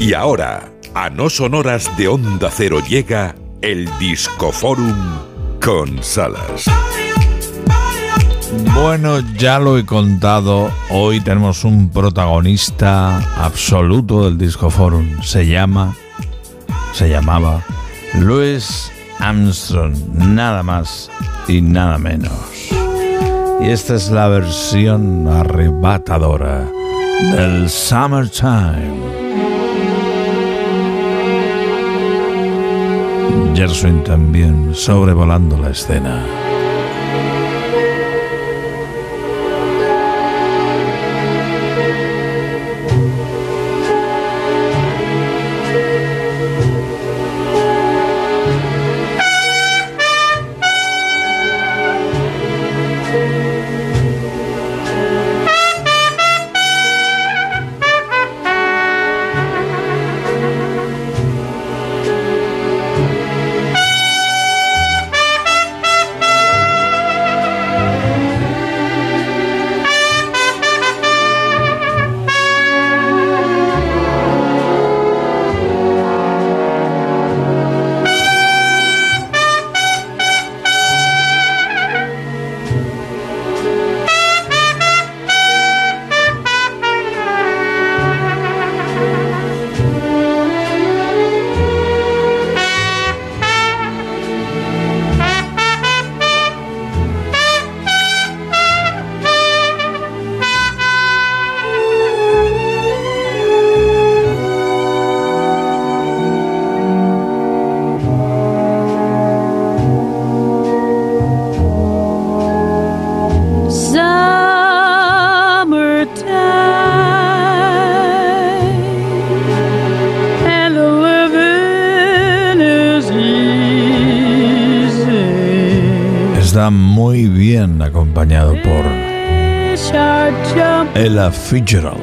Y ahora, a no sonoras de Onda Cero llega el Discoforum con Salas. Bueno, ya lo he contado, hoy tenemos un protagonista absoluto del Discoforum. Se llama, se llamaba Louis Armstrong, nada más y nada menos. Y esta es la versión arrebatadora del Summertime. Gershwin también sobrevolando la escena. Acompañado por Ella Fitzgerald.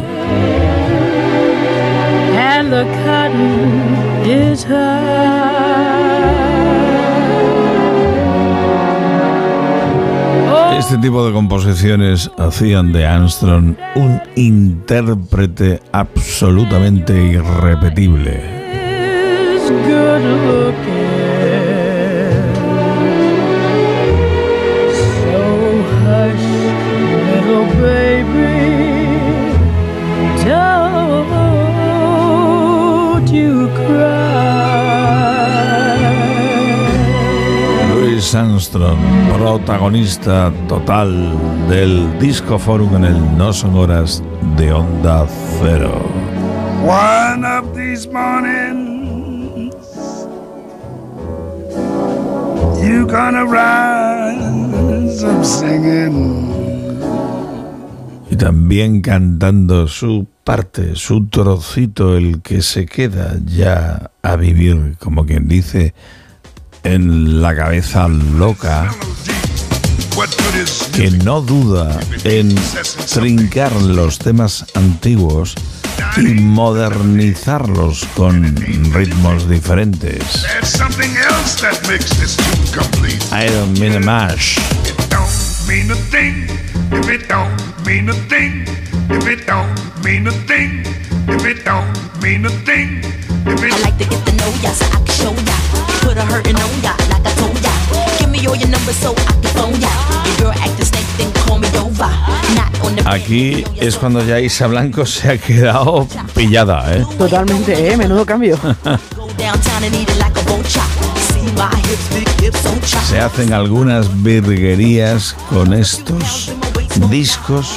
Este tipo de composiciones hacían de Armstrong un intérprete absolutamente irrepetible. Armstrong, protagonista total del Disco Forum en el No Son Horas de Onda Cero. One of these mornings, you gonna rise up singing. Y también cantando su parte, su trocito, el que se queda ya a vivir, como quien dice, en la cabeza loca que no duda en trincar los temas antiguos y modernizarlos con ritmos diferentes. Mash. it don't mean a thing if it if it don't mean a thing if it I like to get to know ya so I can show ya put a hurtin' on ya like I told ya give me all your numbers so I can phone ya your girl acting snake then call me over not on the Aquí es cuando ya Isa Blanco se ha quedado pillada, ¿eh? Totalmente, ¿eh? Menudo cambio. Se hacen algunas virguerías con estos discos.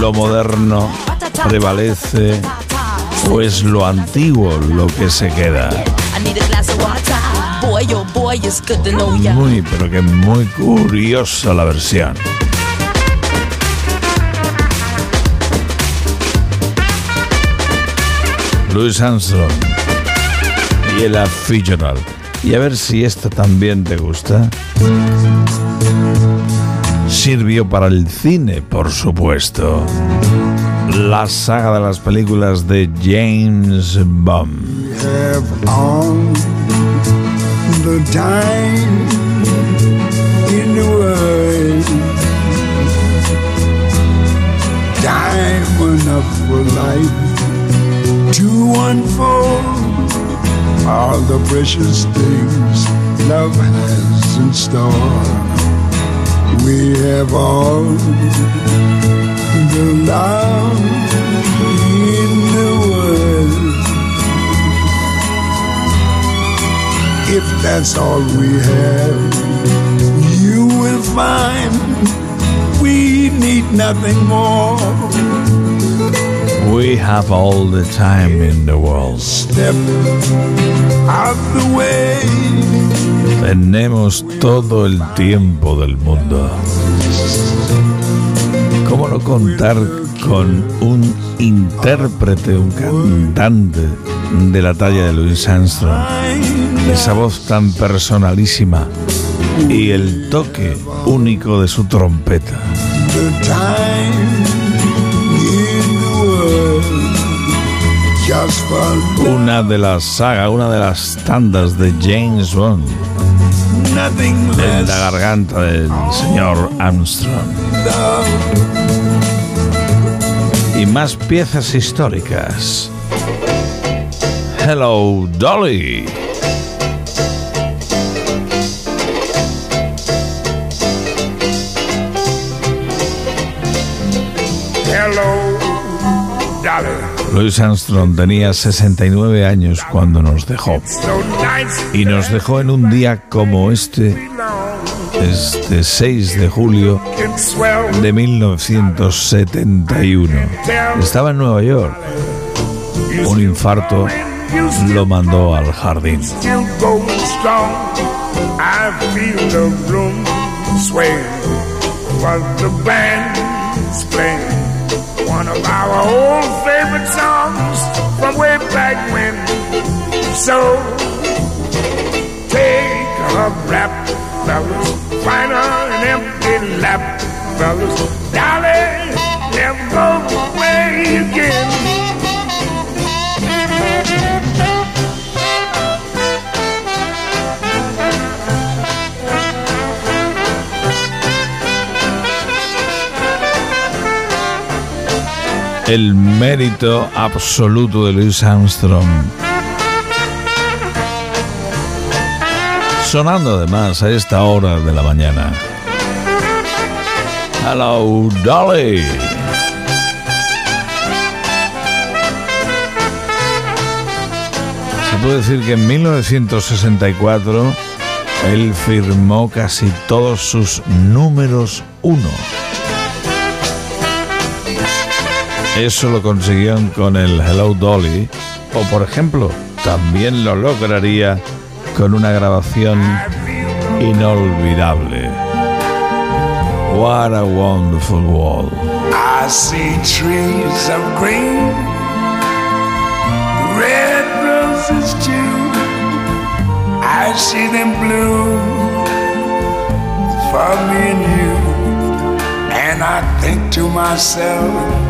Lo moderno prevalece o es lo antiguo lo que se queda. Muy, pero que muy curiosa la versión. Louis Armstrong y el Fitzgerald. Y a ver si esta también te gusta. Sirvió para el cine, por supuesto. La saga de las películas de James Bond. We have all the time in the world, time enough for life to unfold all the precious things love has in store. We have all the love in the world. If that's all we have, you will find we need nothing more. We have all the time in the world. Step out the way. Tenemos todo el tiempo del mundo. ¿Cómo no contar con un intérprete, un cantante de la talla de Louis Armstrong? Esa voz tan personalísima y el toque único de su trompeta. Una de las sagas, una de las tandas de James Bond en la garganta del señor Armstrong. Y más piezas históricas. Hello, Dolly. Louis Armstrong tenía 69 años cuando nos dejó. Y nos dejó en un día como este, este 6 de julio de 1971. Estaba en Nueva York. Un infarto lo mandó al jardín. One of our old favorite songs from way back when. So take a rap, fellas. Find an empty lap, fellas. Dolly, never go away again. El mérito absoluto de Louis Armstrong. Sonando además a esta hora de la mañana. Hello, Dolly. Se puede decir que en 1964 él firmó casi todos sus números uno. Eso lo consiguieron con el Hello Dolly. O por ejemplo, también lo lograría con una grabación inolvidable. What a wonderful world. I see trees of green, red roses too. I see them bloom for me and you. And I think to myself,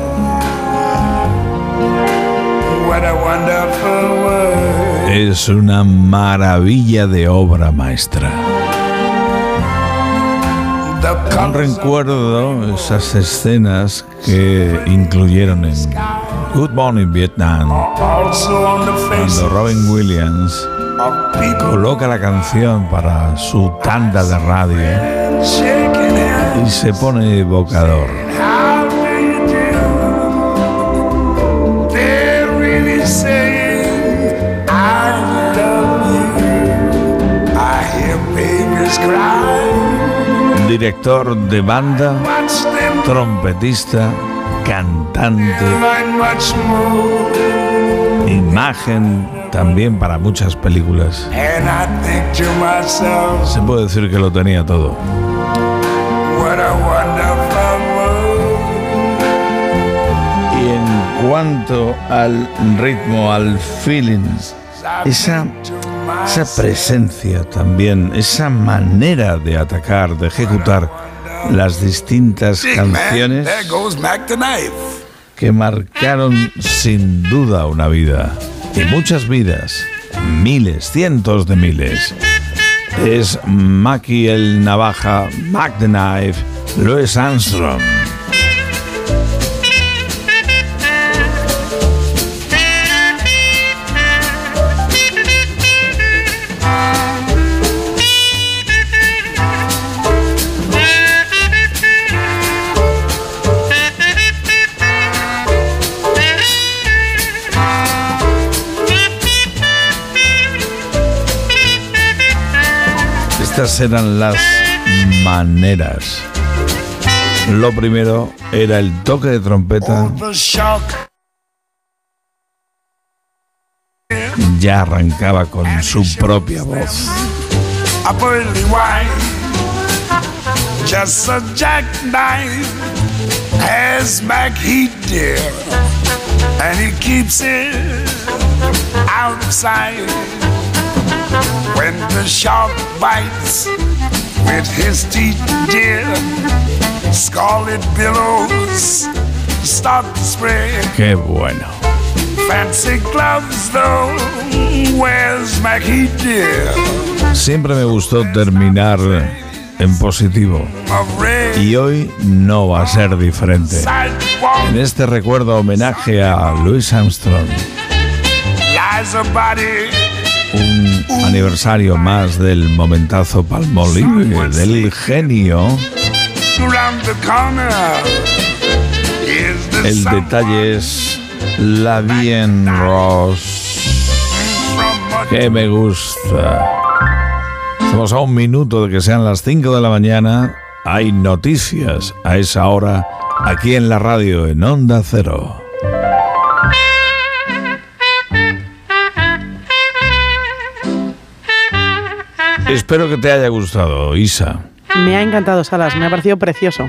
Es una maravilla de obra maestra. Of recuerdo esas escenas que incluyeron en Good Morning Vietnam, cuando Robin Williams coloca la canción para su tanda de radio y se pone evocador. Really Director de banda, trompetista, cantante, imagen también para muchas películas. Se puede decir que lo tenía todo. Y en cuanto al ritmo, al feeling, esa esa presencia también, esa manera de atacar, de ejecutar las distintas canciones que marcaron sin duda una vida y muchas vidas, miles, cientos de miles. Es Mackie el Navaja, Mac the Knife, Louis Armstrong. Eran las maneras. Lo primero era el toque de trompeta. Ya arrancaba con su propia voz. Just a jackknife as Mac he did, and he keeps it out of sight. When the shark bites with his teeth, dear, scarlet billows start to spread. Qué bueno. Fancy gloves, though, where's Mackie, dear? Siempre me gustó terminar en positivo. Y hoy no va a ser diferente. En este recuerdo homenaje a Louis Armstrong. Aniversario más del momentazo palmolive del genio. El detalle es la bien Ross. Que me gusta. Estamos a un minuto de que sean las 5 de la mañana. Hay noticias a esa hora aquí en la radio en Onda Cero. Espero que te haya gustado, Isa. Me ha encantado, Salas, me ha parecido precioso.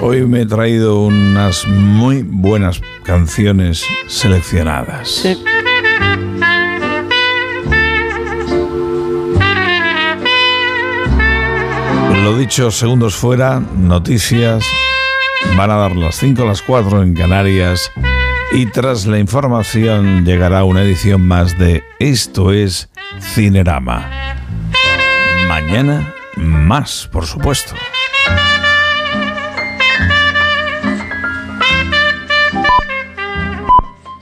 Hoy me he traído unas muy buenas canciones seleccionadas. Sí. Lo dicho, segundos fuera, noticias. Van a dar las 5 a las 4 en Canarias. Y tras la información llegará una edición más de Esto es Cinerama. Mañana más, por supuesto.